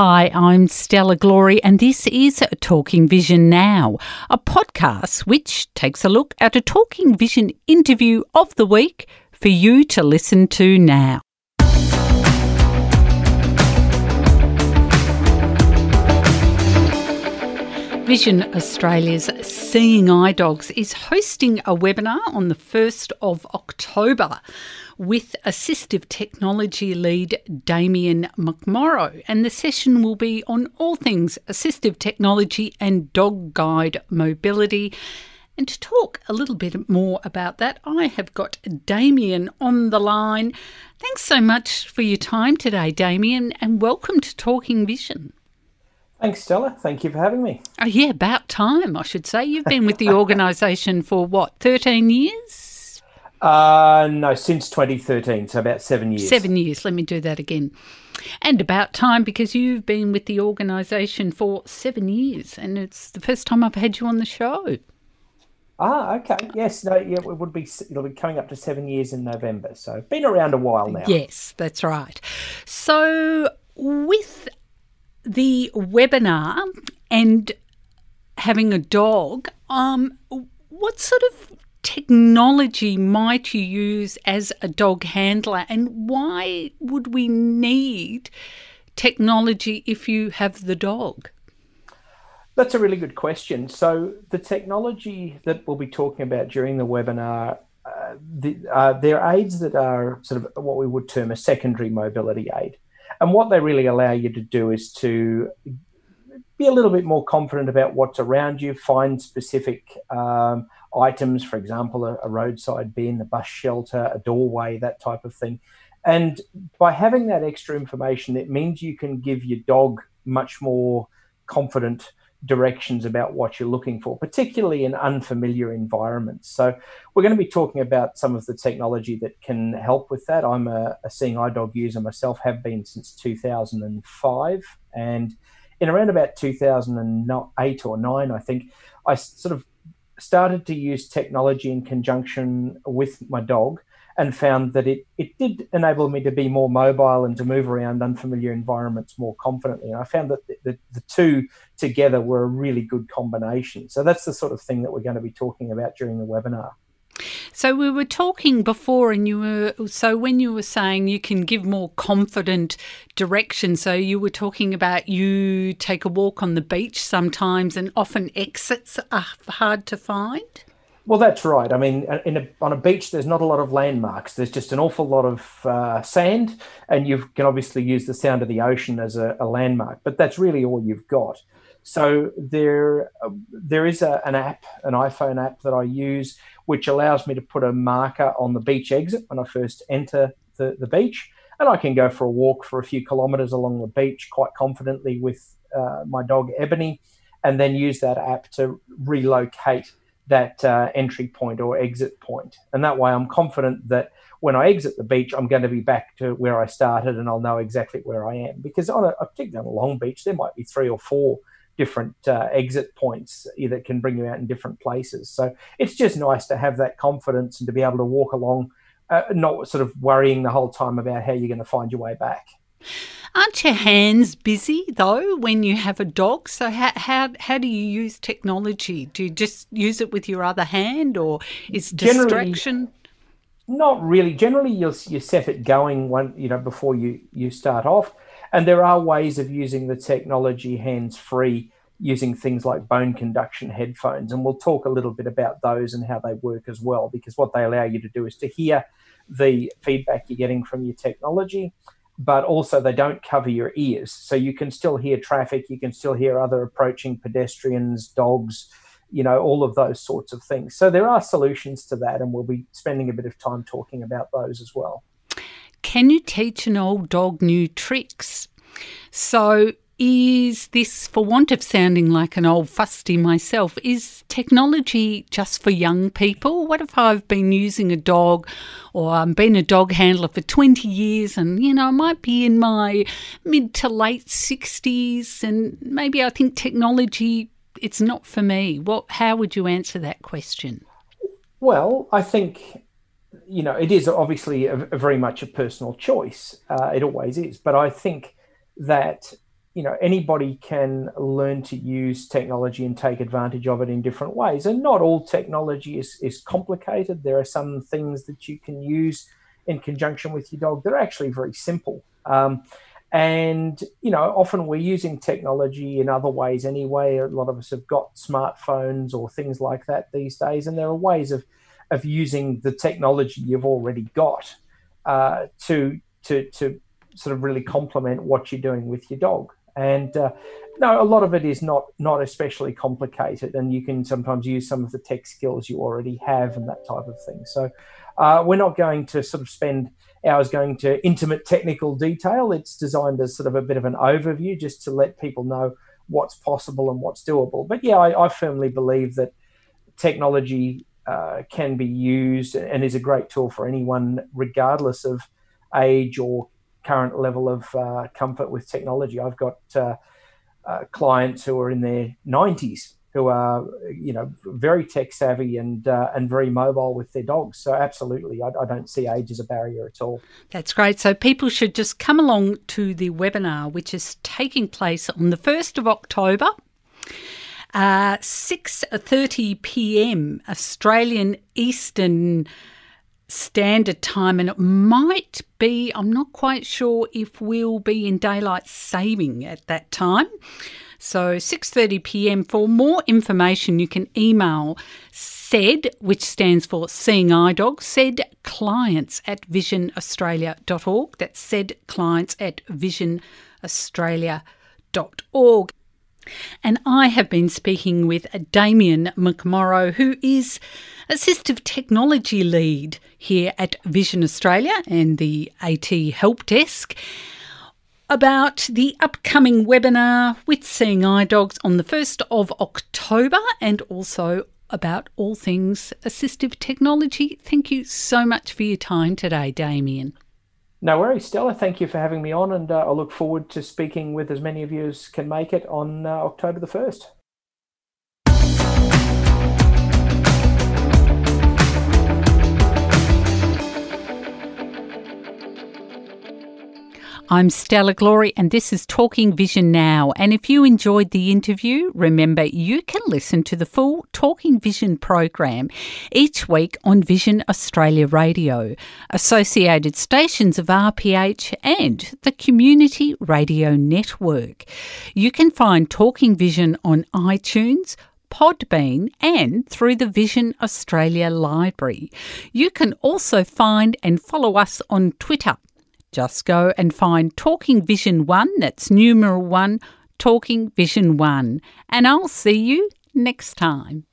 Hi, I'm Stella Glorie, and this is Talking Vision Now, a podcast which takes a look at a Talking Vision interview of the week for you to listen to now. Vision Australia's Seeing Eye Dogs is hosting a webinar on the 1st of October with assistive technology lead Damien McMorrow. And the session will be on all things assistive technology and dog guide mobility. And to talk a little bit more about that, I have got Damien on the line. Thanks so much for your time today, Damien, and welcome to Talking Vision. Thanks, Stella. Thank you for having me. Oh, yeah, about time, I should say. You've been with the organisation for what, 13 years? Uh, no, since 2013, so about seven years. Seven years. Let me do that again. And about time because you've been with the organisation for seven years, and it's the first time I've had you on the show. Ah, okay. Yes, no, yeah, it would be. It'll be coming up to seven years in November, so been around a while now. Yes, that's right. So with the webinar and having a dog, um, what sort of technology might you use as a dog handler, and why would we need technology if you have the dog? That's a really good question. So, the technology that we'll be talking about during the webinar, uh, the, uh, they're aids that are sort of what we would term a secondary mobility aid. And what they really allow you to do is to be a little bit more confident about what's around you, find specific um, items, for example, a, a, roadside bin, a bus shelter, a doorway, that type of thing. And by having that extra information, it means you can give your dog much more confident directions about what you're looking for, particularly in unfamiliar environments. So, we're going to be talking about some of the technology that can help with that. I'm a, a seeing eye dog user myself, have been since 2005. And in around about 2008 or 9, I think, I sort of started to use technology in conjunction with my dog and found that it, it did enable me to be more mobile and to move around unfamiliar environments more confidently. And I found that the, the, the, two together were a really good combination. So that's the sort of thing that we're going to be talking about during the webinar. So we were talking before, and you were so when you were saying you can give more confident direction. So you were talking about you take a walk on the beach sometimes, and often exits are hard to find. Well, that's right. I mean, a, on a beach, there's not a lot of landmarks. There's just an awful lot of uh, sand, and you can obviously use the sound of the ocean as a, a landmark. But that's really all you've got. So there, uh, there is a, an app, an iPhone app that I use, which allows me to put a marker on the beach exit when I first enter the, the beach, and I can go for a walk for a few kilometres along the beach quite confidently with uh, my dog Ebony, and then use that app to relocate that uh, entry point or exit point. And that way, I'm confident that when I exit the beach, I'm going to be back to where I started and I'll know exactly where I am. Because on a, particularly on a long beach, there might be three or four different uh, exit points that can bring you out in different places. So it's just nice to have that confidence and to be able to walk along, uh, not sort of worrying the whole time about how you're going to find your way back. Aren't your hands busy though when you have a dog? So how how how do you use technology? Do you just use it with your other hand, or is distraction? not really. Generally, you you set it going one you know before you you start off, and there are ways of using the technology hands free using things like bone conduction headphones, and we'll talk a little bit about those and how they work as well. Because what they allow you to do is to hear the feedback you're getting from your technology but also they don't cover your ears. So you can still hear traffic, you can still hear other approaching pedestrians, dogs, you know, all of those sorts of things. So there are solutions to that, and we'll be spending a bit of time talking about those as well. Can you teach an old dog new tricks? So is this, for want of sounding like an old fusty myself, is technology just for young people? What if I've been using a dog or I've been a dog handler for 20 years and, you know, I might be in my mid to late 60s and maybe I think technology, it's not for me. What, how would you answer that question? Well, I think you know, it is obviously a, a very much a personal choice. Uh, it always is. But I think that you know anybody can learn to use technology and take advantage of it in different ways. And not all technology is, is complicated. There are some things that you can use in conjunction with your dog that are actually very simple. Um, and you know often we're using technology in other ways anyway. A lot of us have got smartphones or things like that these days and there are ways of of using the technology you've already got uh, to to to sort of really complement what you're doing with your dog and uh, no, a lot of it is not not especially complicated, and you can sometimes use some of the tech skills you already have and that type of thing. So uh, we're not going to sort of spend hours going to intimate technical detail. It's designed as sort of a bit of an overview, just to let people know what's possible and what's doable. But yeah, I, I firmly believe that technology uh, can be used and is a great tool for anyone, regardless of age or current level of uh, comfort with technology. I've got uh, uh, clients who are in their 90s who are, you know, very tech savvy and uh, and very mobile with their dogs. So absolutely, I, I, don't see age as a barrier at all. That's great. So people should just come along to the webinar, which is taking place on the first of October. Uh, 6.30 p.m. Australian Eastern standard time and it might be i'm not quite sure if we'll be in daylight saving at that time so 6:30 p.m. for more information you can email SED which stands for seeing eye dog SED clients at visionaustralia.org that's SED clients at visionaustralia.org and I have been speaking with Damien McMorrow, who is Assistive Technology Lead here at Vision Australia and the AT Help Desk about the upcoming webinar with Seeing Eye Dogs on the 1st of October and also about all things assistive technology. Thank you so much for your time today, Damien. No worries, Stella. Thank you for having me on, and uh, I look forward to speaking with as many of you as can make it on uh, October the 1st. I'm Stella Glorie, and this is Talking Vision Now. And if you enjoyed the interview, remember you can listen to the full Talking Vision program each week on Vision Australia Radio, associated stations of RPH, and the Community Radio Network. You can find Talking Vision on iTunes. Podbean and through the Vision Australia Library. You can also find and follow us on Twitter just go and find Talking Vision 1, that's numeral 1, Talking Vision 1, and I'll see you next time.